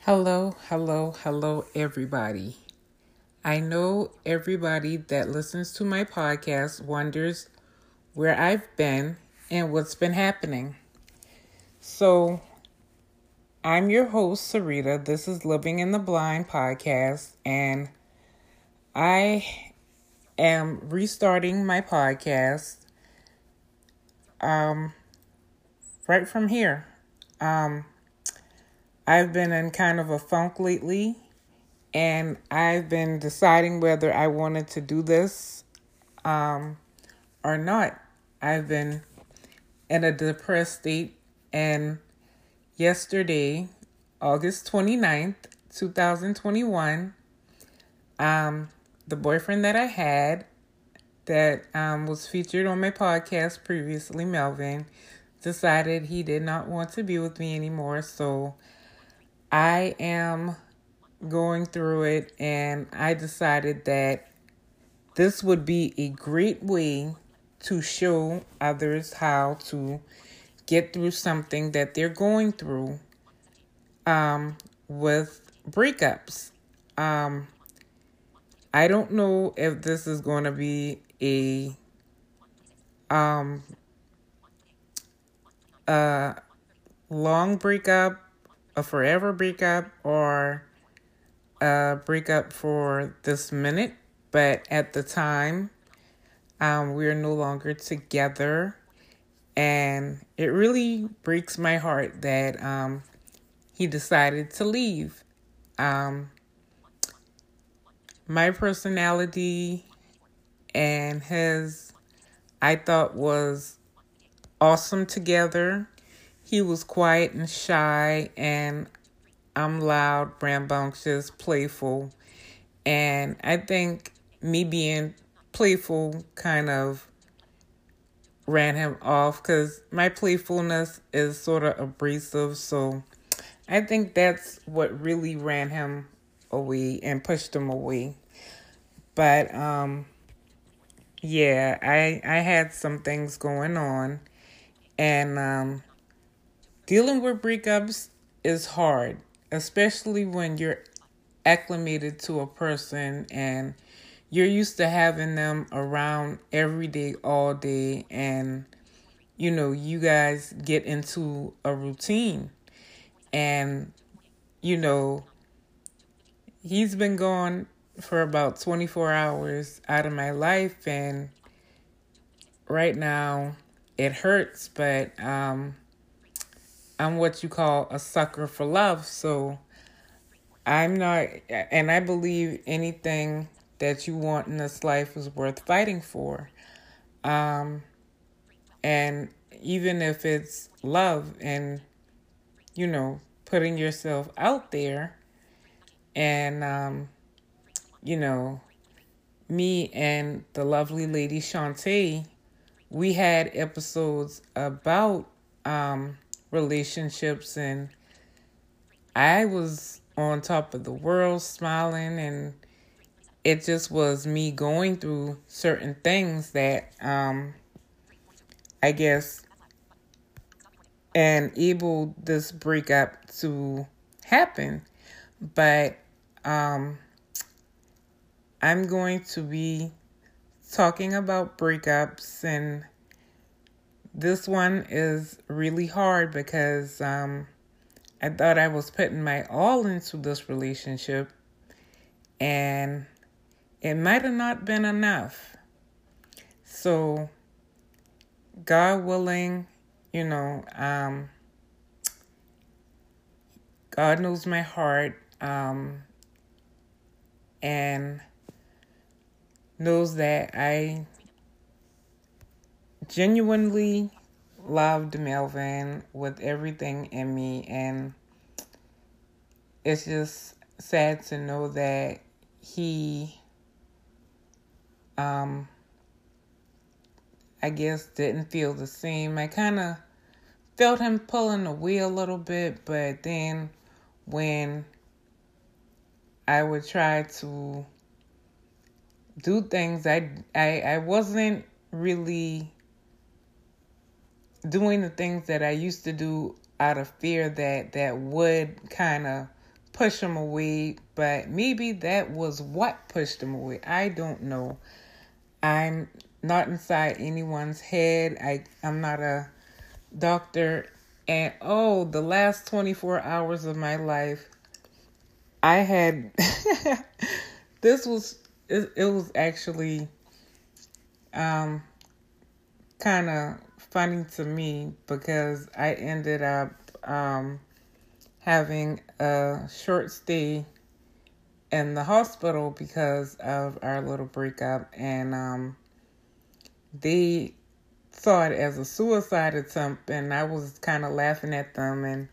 Hello, hello, hello, everybody. I know everybody that listens to my podcast wonders where I've been and what's been happening. So, I'm your host, Sarita. This is Living in the Blind podcast, and I am restarting my podcast um, right from here. Um, I've been in kind of a funk lately, and I've been deciding whether I wanted to do this um, or not. I've been in a depressed state, and yesterday, August 29th, 2021, um, the boyfriend that I had that um, was featured on my podcast previously, Melvin, decided he did not want to be with me anymore. So I am going through it, and I decided that this would be a great way to show others how to get through something that they're going through um, with breakups. Um, I don't know if this is going to be a um, a long breakup a forever breakup or a breakup for this minute, but at the time, um, we're no longer together. And it really breaks my heart that um, he decided to leave. Um, my personality and his, I thought, was awesome together. He was quiet and shy, and I'm loud, rambunctious, playful. And I think me being playful kind of ran him off because my playfulness is sort of abrasive. So I think that's what really ran him away and pushed him away. But um yeah, I I had some things going on and um Dealing with breakups is hard, especially when you're acclimated to a person and you're used to having them around every day, all day, and you know, you guys get into a routine. And, you know, he's been gone for about 24 hours out of my life, and right now it hurts, but, um, I'm what you call a sucker for love. So I'm not, and I believe anything that you want in this life is worth fighting for. Um, and even if it's love and, you know, putting yourself out there and, um, you know, me and the lovely lady Shantae, we had episodes about, um, relationships and I was on top of the world smiling and it just was me going through certain things that um I guess enabled this breakup to happen. But um I'm going to be talking about breakups and this one is really hard because um, I thought I was putting my all into this relationship, and it might have not been enough. So, God willing, you know, um, God knows my heart, um, and knows that I genuinely loved Melvin with everything in me, and it's just sad to know that he, um, I guess, didn't feel the same. I kind of felt him pulling the wheel a little bit, but then when I would try to do things, I I I wasn't really doing the things that I used to do out of fear that that would kind of push him away, but maybe that was what pushed him away. I don't know. I'm not inside anyone's head. I I'm not a doctor and oh, the last 24 hours of my life I had this was it, it was actually um kind of funny to me because I ended up um having a short stay in the hospital because of our little breakup and um they saw it as a suicide attempt and I was kind of laughing at them and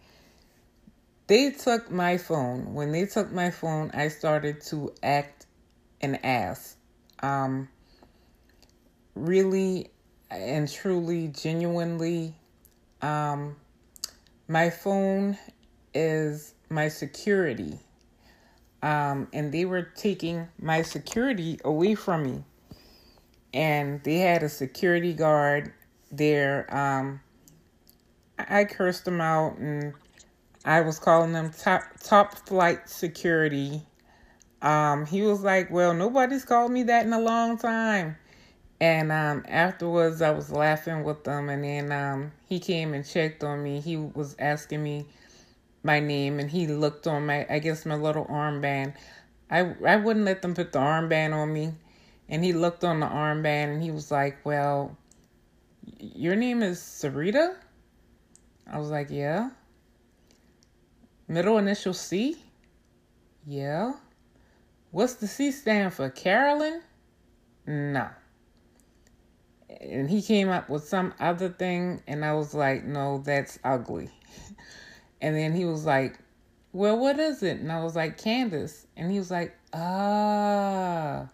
they took my phone. When they took my phone, I started to act an ass. Um really and truly genuinely um my phone is my security. Um, and they were taking my security away from me. And they had a security guard there. Um, I cursed them out and I was calling them top top flight security. Um, he was like, "Well, nobody's called me that in a long time." And um, afterwards, I was laughing with them, and then um, he came and checked on me. He was asking me my name and he looked on my I guess my little armband. I I wouldn't let them put the armband on me. And he looked on the armband and he was like, "Well, your name is Sarita?" I was like, "Yeah." Middle initial C? Yeah. What's the C stand for? Carolyn? No. And he came up with some other thing, and I was like, no, that's ugly. And then he was like, Well, what is it? And I was like, Candace. And he was like, Ah,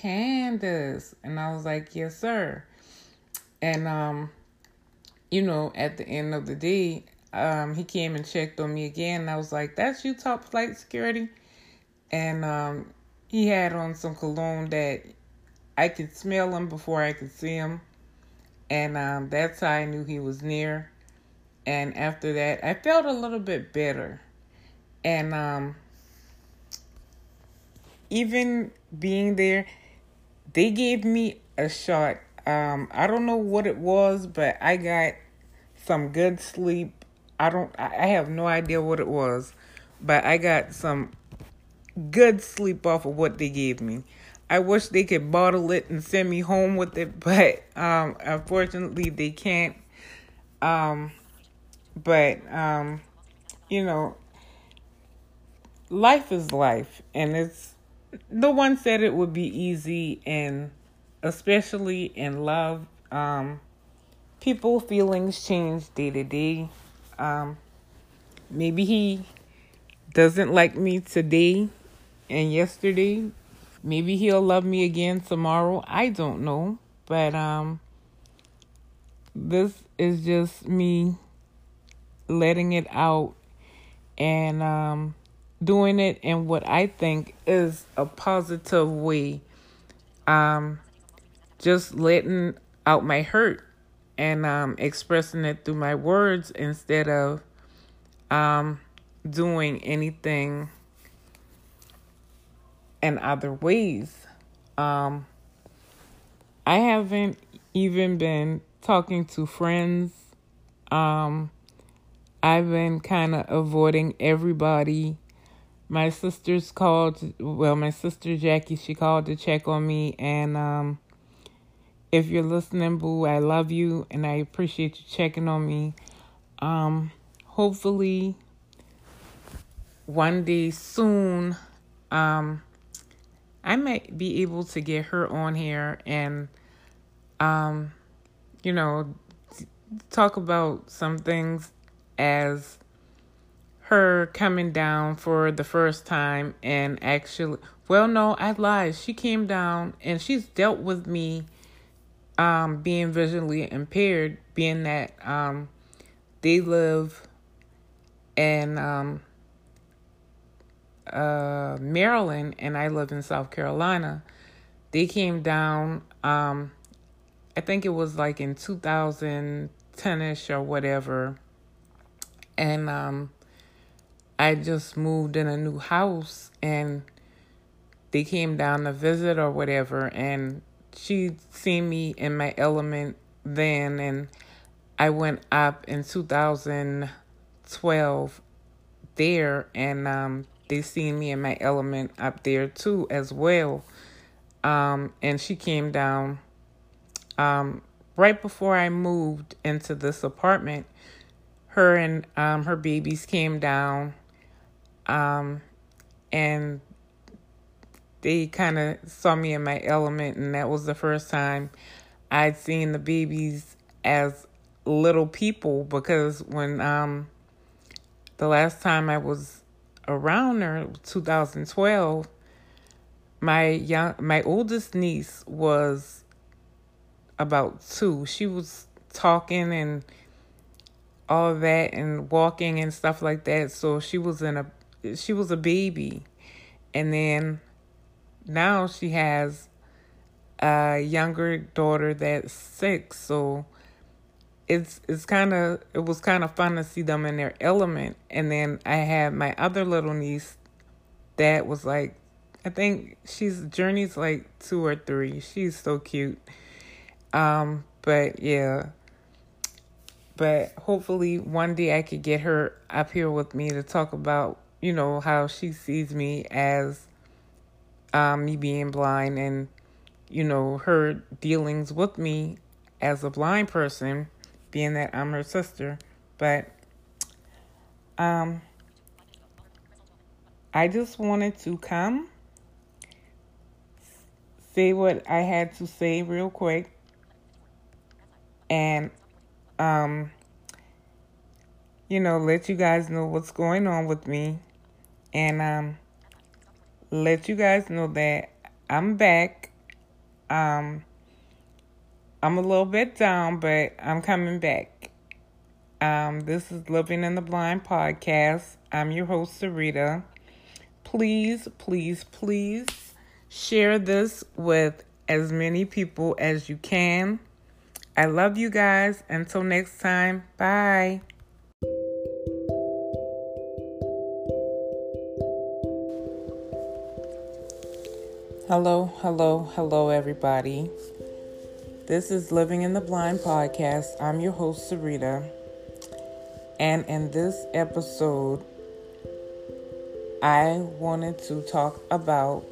Candace. And I was like, Yes, sir. And, um, you know, at the end of the day, um, he came and checked on me again. And I was like, That's you, top flight security? And um, he had on some cologne that I could smell him before I could see him. And um, that's how I knew he was near. And after that i felt a little bit better. And um even being there they gave me a shot. Um i don't know what it was but i got some good sleep. I don't i have no idea what it was but i got some good sleep off of what they gave me i wish they could bottle it and send me home with it but um unfortunately they can't um but um, you know, life is life, and it's no one said it would be easy, and especially in love, um, people feelings change day to day. Um, maybe he doesn't like me today and yesterday. Maybe he'll love me again tomorrow. I don't know, but um, this is just me letting it out and um, doing it in what I think is a positive way. Um, just letting out my hurt and um, expressing it through my words instead of um, doing anything in other ways. Um, I haven't even been talking to friends um, I've been kind of avoiding everybody. My sister's called, well, my sister Jackie, she called to check on me. And um, if you're listening, Boo, I love you and I appreciate you checking on me. Um, hopefully, one day soon, um, I might be able to get her on here and, um, you know, talk about some things as her coming down for the first time and actually well no i lied. She came down and she's dealt with me um being visually impaired being that um they live in um uh maryland and i live in south carolina they came down um i think it was like in 2010ish or whatever. And um, I just moved in a new house and they came down to visit or whatever. And she seen me in my element then and I went up in 2012 there and um, they seen me in my element up there too as well. Um, and she came down um, right before I moved into this apartment. Her and um, her babies came down, um, and they kind of saw me in my element, and that was the first time I'd seen the babies as little people because when um the last time I was around her 2012 my young my oldest niece was about 2 she was talking and all that and walking and stuff like that. So she was in a she was a baby. And then now she has a younger daughter that's 6 so it's it's kind of it was kind of fun to see them in their element. And then i had my other little niece that was like i think she's journey's like two or three. She's so cute. Um but yeah. But hopefully one day i could get her up here with me to talk about you know how she sees me as um me being blind and you know her dealings with me as a blind person being that I'm her sister. But um, I just wanted to come, say what I had to say real quick, and um, you know, let you guys know what's going on with me, and um, let you guys know that I'm back. Um, I'm a little bit down, but I'm coming back. Um, this is Living in the Blind podcast. I'm your host, Sarita. Please, please, please share this with as many people as you can. I love you guys. Until next time, bye. Hello, hello, hello, everybody. This is Living in the Blind podcast. I'm your host, Sarita. And in this episode, I wanted to talk about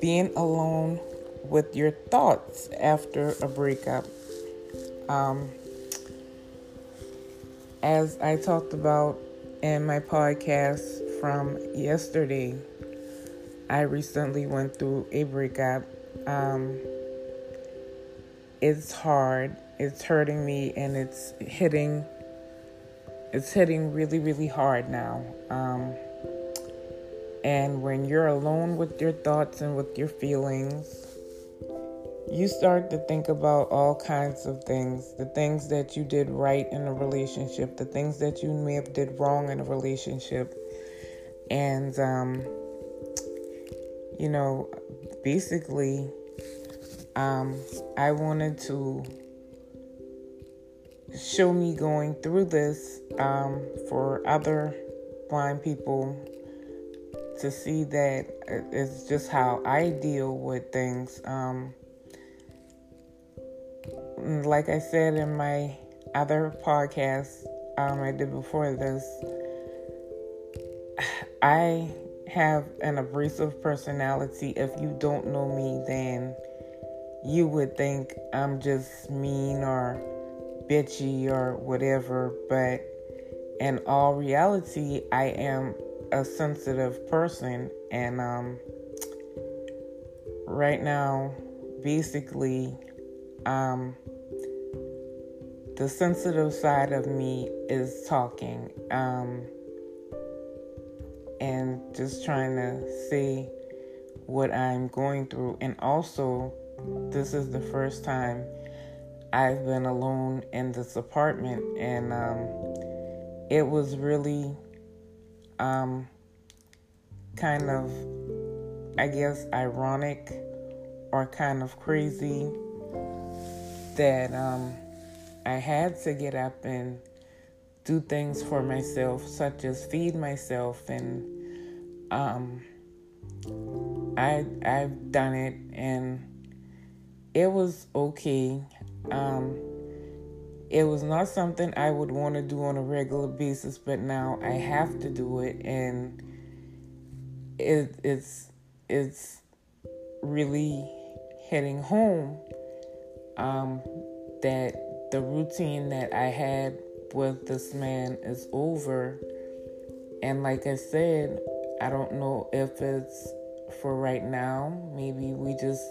being alone with your thoughts after a breakup. Um, as I talked about in my podcast from yesterday, I recently went through a breakup. Um, it's hard. It's hurting me and it's hitting it's hitting really really hard now. Um, and when you're alone with your thoughts and with your feelings, you start to think about all kinds of things the things that you did right in a relationship the things that you may have did wrong in a relationship and um, you know basically um, I wanted to show me going through this um, for other blind people to see that it's just how I deal with things. Um, like I said in my other podcast um, I did before this, I have an abrasive personality. If you don't know me, then you would think I'm just mean or bitchy or whatever, but in all reality, I am a sensitive person, and um, right now, basically, um, the sensitive side of me is talking um, and just trying to say what I'm going through, and also this is the first time I've been alone in this apartment, and um, it was really um, kind of, I guess, ironic or kind of crazy that um, I had to get up and do things for myself, such as feed myself, and um, I I've done it, and it was okay. Um, it was not something I would want to do on a regular basis, but now I have to do it, and it, it's it's really heading home um, that the routine that I had with this man is over. And like I said, I don't know if it's for right now. Maybe we just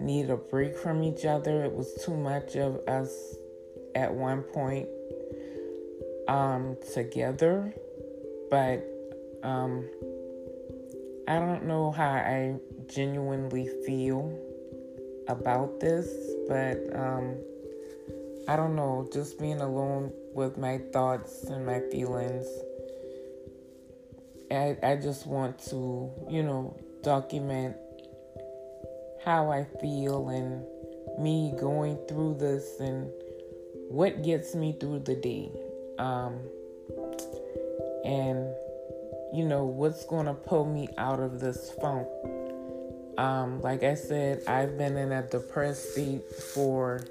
need a break from each other. It was too much of us at one point um, together. But um, I don't know how I genuinely feel about this, but um, I don't know, just being alone with my thoughts and my feelings. I, I just want to, you know, document how I feel and me going through this and what gets me through the day. Um, and you know, what's going to pull me out of this funk. Um, like I said, I've been in a depressed state for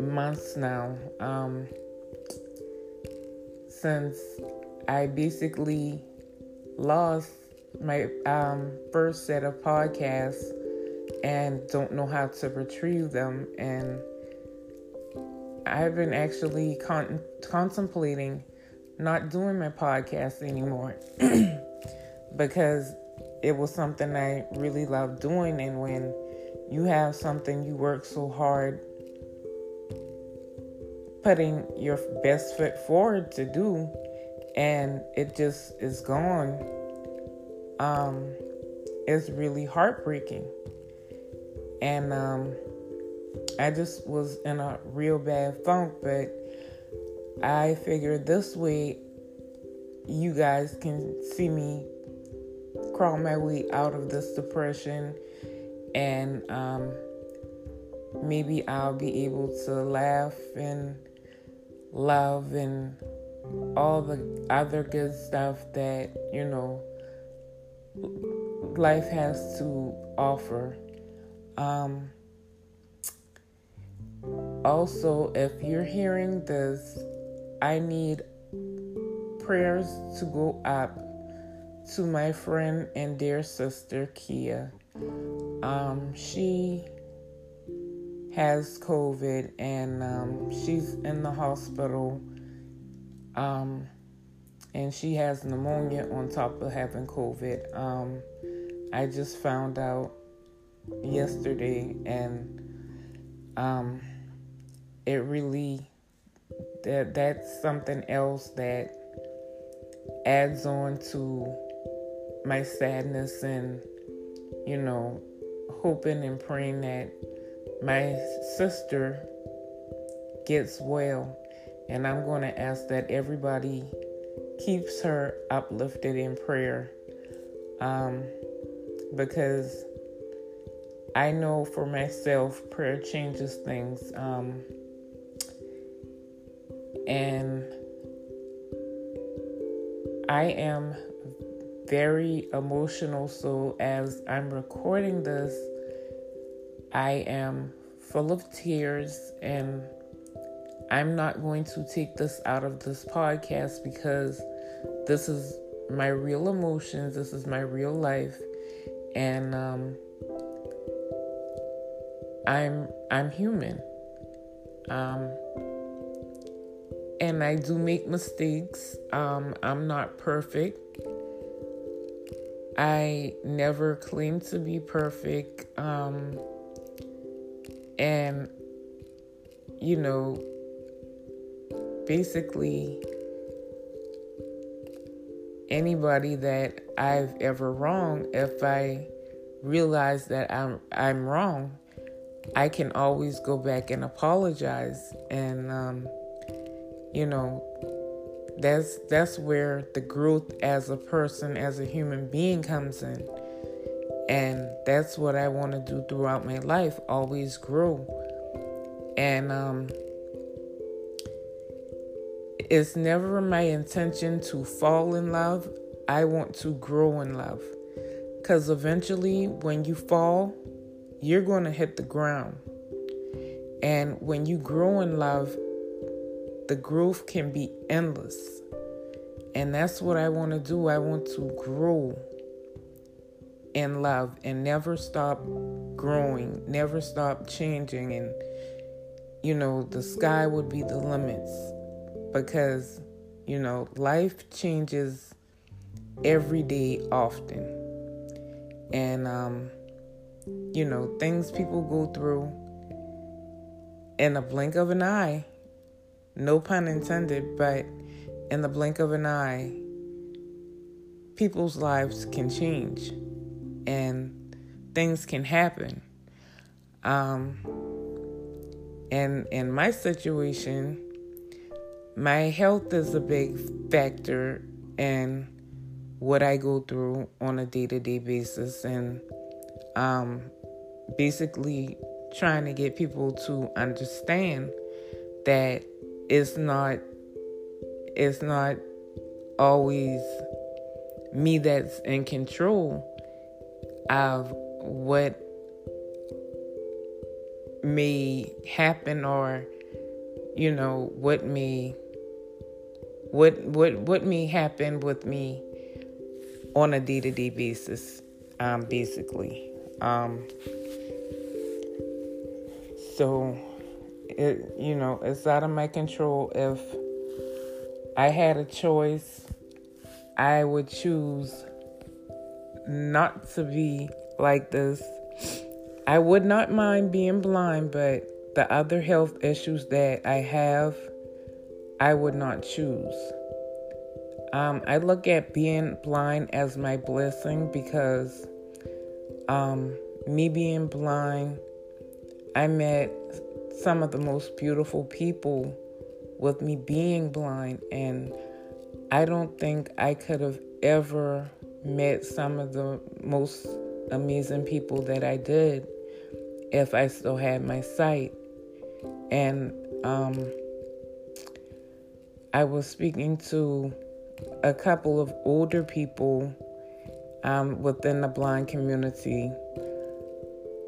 months now. Um, since I basically lost my um, first set of podcasts and don't know how to retrieve them. And I've been actually con- contemplating not doing my podcast anymore because it was something I really loved doing. And when you have something you work so hard putting your best foot forward to do, and it just is gone, um, it's really heartbreaking. And um, I just was in a real bad funk, but I figured this way you guys can see me crawl my way out of this depression and um, maybe I'll be able to laugh and love and all the other good stuff that, you know, life has to offer. Um, also, if you're hearing this, I need prayers to go up to my friend and dear sister Kia. Um, she has COVID and um, she's in the hospital. Um, and she has pneumonia on top of having COVID. Um, I just found out yesterday, and um, it really that that's something else that adds on to my sadness and you know hoping and praying that my sister gets well and i'm going to ask that everybody keeps her uplifted in prayer um, because i know for myself prayer changes things um, and I am very emotional. So, as I'm recording this, I am full of tears, and I'm not going to take this out of this podcast because this is my real emotions, this is my real life, and um, I'm I'm human. Um, and I do make mistakes. Um, I'm not perfect. I never claim to be perfect. Um, and, you know, basically, anybody that I've ever wronged, if I realize that I'm I'm wrong, I can always go back and apologize. And um, you know that's that's where the growth as a person as a human being comes in. And that's what i want to do throughout my life always grow. And um it's never my intention to fall in love. I want to grow in love. Because eventually, when you fall, you're going to hit the ground. And when you grow in love, the growth can be endless. And that's what I want to do. I want to grow in love and never stop growing, never stop changing. And, you know, the sky would be the limits because, you know, life changes every day often. And, um, you know, things people go through in a blink of an eye. No pun intended, but in the blink of an eye, people's lives can change and things can happen. Um, and in my situation, my health is a big factor in what I go through on a day to day basis. And um, basically, trying to get people to understand that it's not it's not always me that's in control of what may happen or you know what may what what what may happen with me on a day-to-day basis um basically. Um so it you know it's out of my control. If i had a choice i would choose not to be like this. I would not mind being blind but the other health issues that i have i would not choose um, i look at being blind as my blessing because um, me being blind I met some of the most beautiful people with me being blind, and I don't think I could have ever met some of the most amazing people that I did if I still had my sight. And um, I was speaking to a couple of older people um, within the blind community,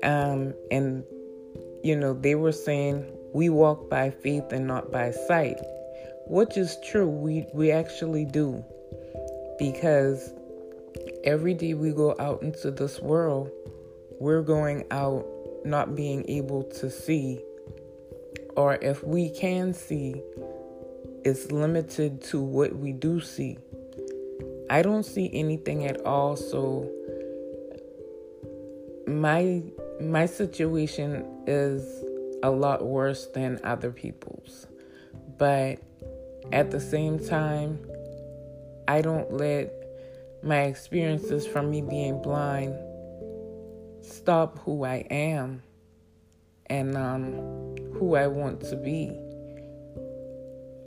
um, and you know, they were saying we walk by faith and not by sight, which is true. We we actually do. Because every day we go out into this world, we're going out not being able to see or if we can see, it's limited to what we do see. I don't see anything at all, so my my situation is a lot worse than other people's. But at the same time, I don't let my experiences from me being blind stop who I am and um, who I want to be.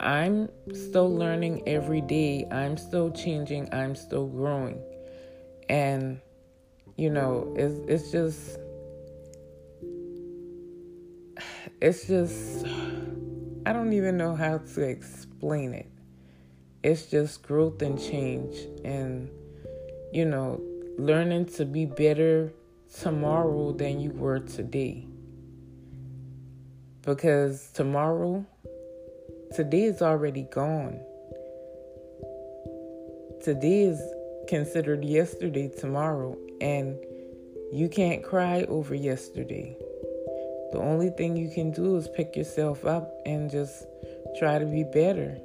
I'm still learning every day. I'm still changing. I'm still growing. And, you know, it's, it's just it's just, I don't even know how to explain it. It's just growth and change, and you know, learning to be better tomorrow than you were today. Because tomorrow, today is already gone. Today is considered yesterday tomorrow, and you can't cry over yesterday. The only thing you can do is pick yourself up and just try to be better.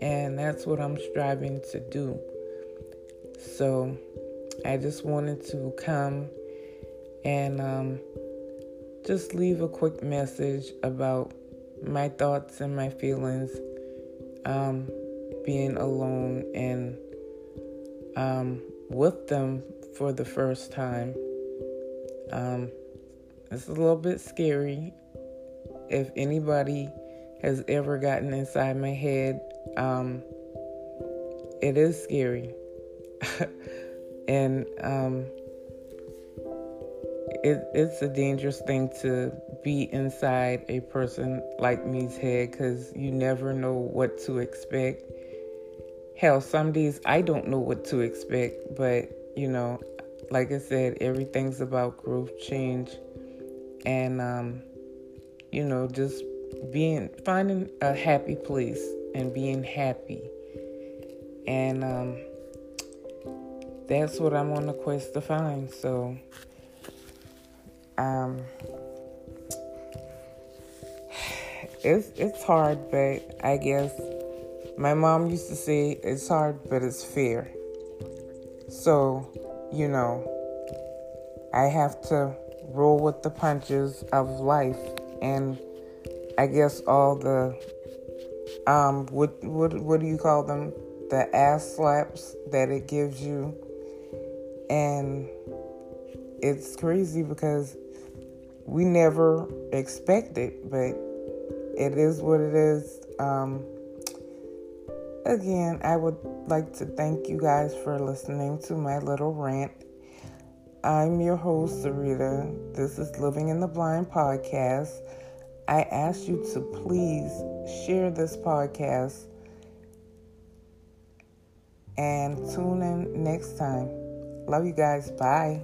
And that's what I'm striving to do. So I just wanted to come and um, just leave a quick message about my thoughts and my feelings um, being alone and um, with them for the first time. Um, it's a little bit scary. If anybody has ever gotten inside my head, um, it is scary. and um, it, it's a dangerous thing to be inside a person like me's head because you never know what to expect. Hell, some days I don't know what to expect, but you know, like I said, everything's about growth, change, and um, you know, just being finding a happy place and being happy. And um, that's what I'm on the quest to find. So um, it's it's hard, but I guess my mom used to say it's hard, but it's fair. So, you know, I have to roll with the punches of life, and I guess all the um, what what what do you call them? The ass slaps that it gives you, and it's crazy because we never expect it, but it is what it is. Um, again, I would like to thank you guys for listening to my little rant. I'm your host, Sarita. This is Living in the Blind podcast. I ask you to please share this podcast and tune in next time. Love you guys. Bye.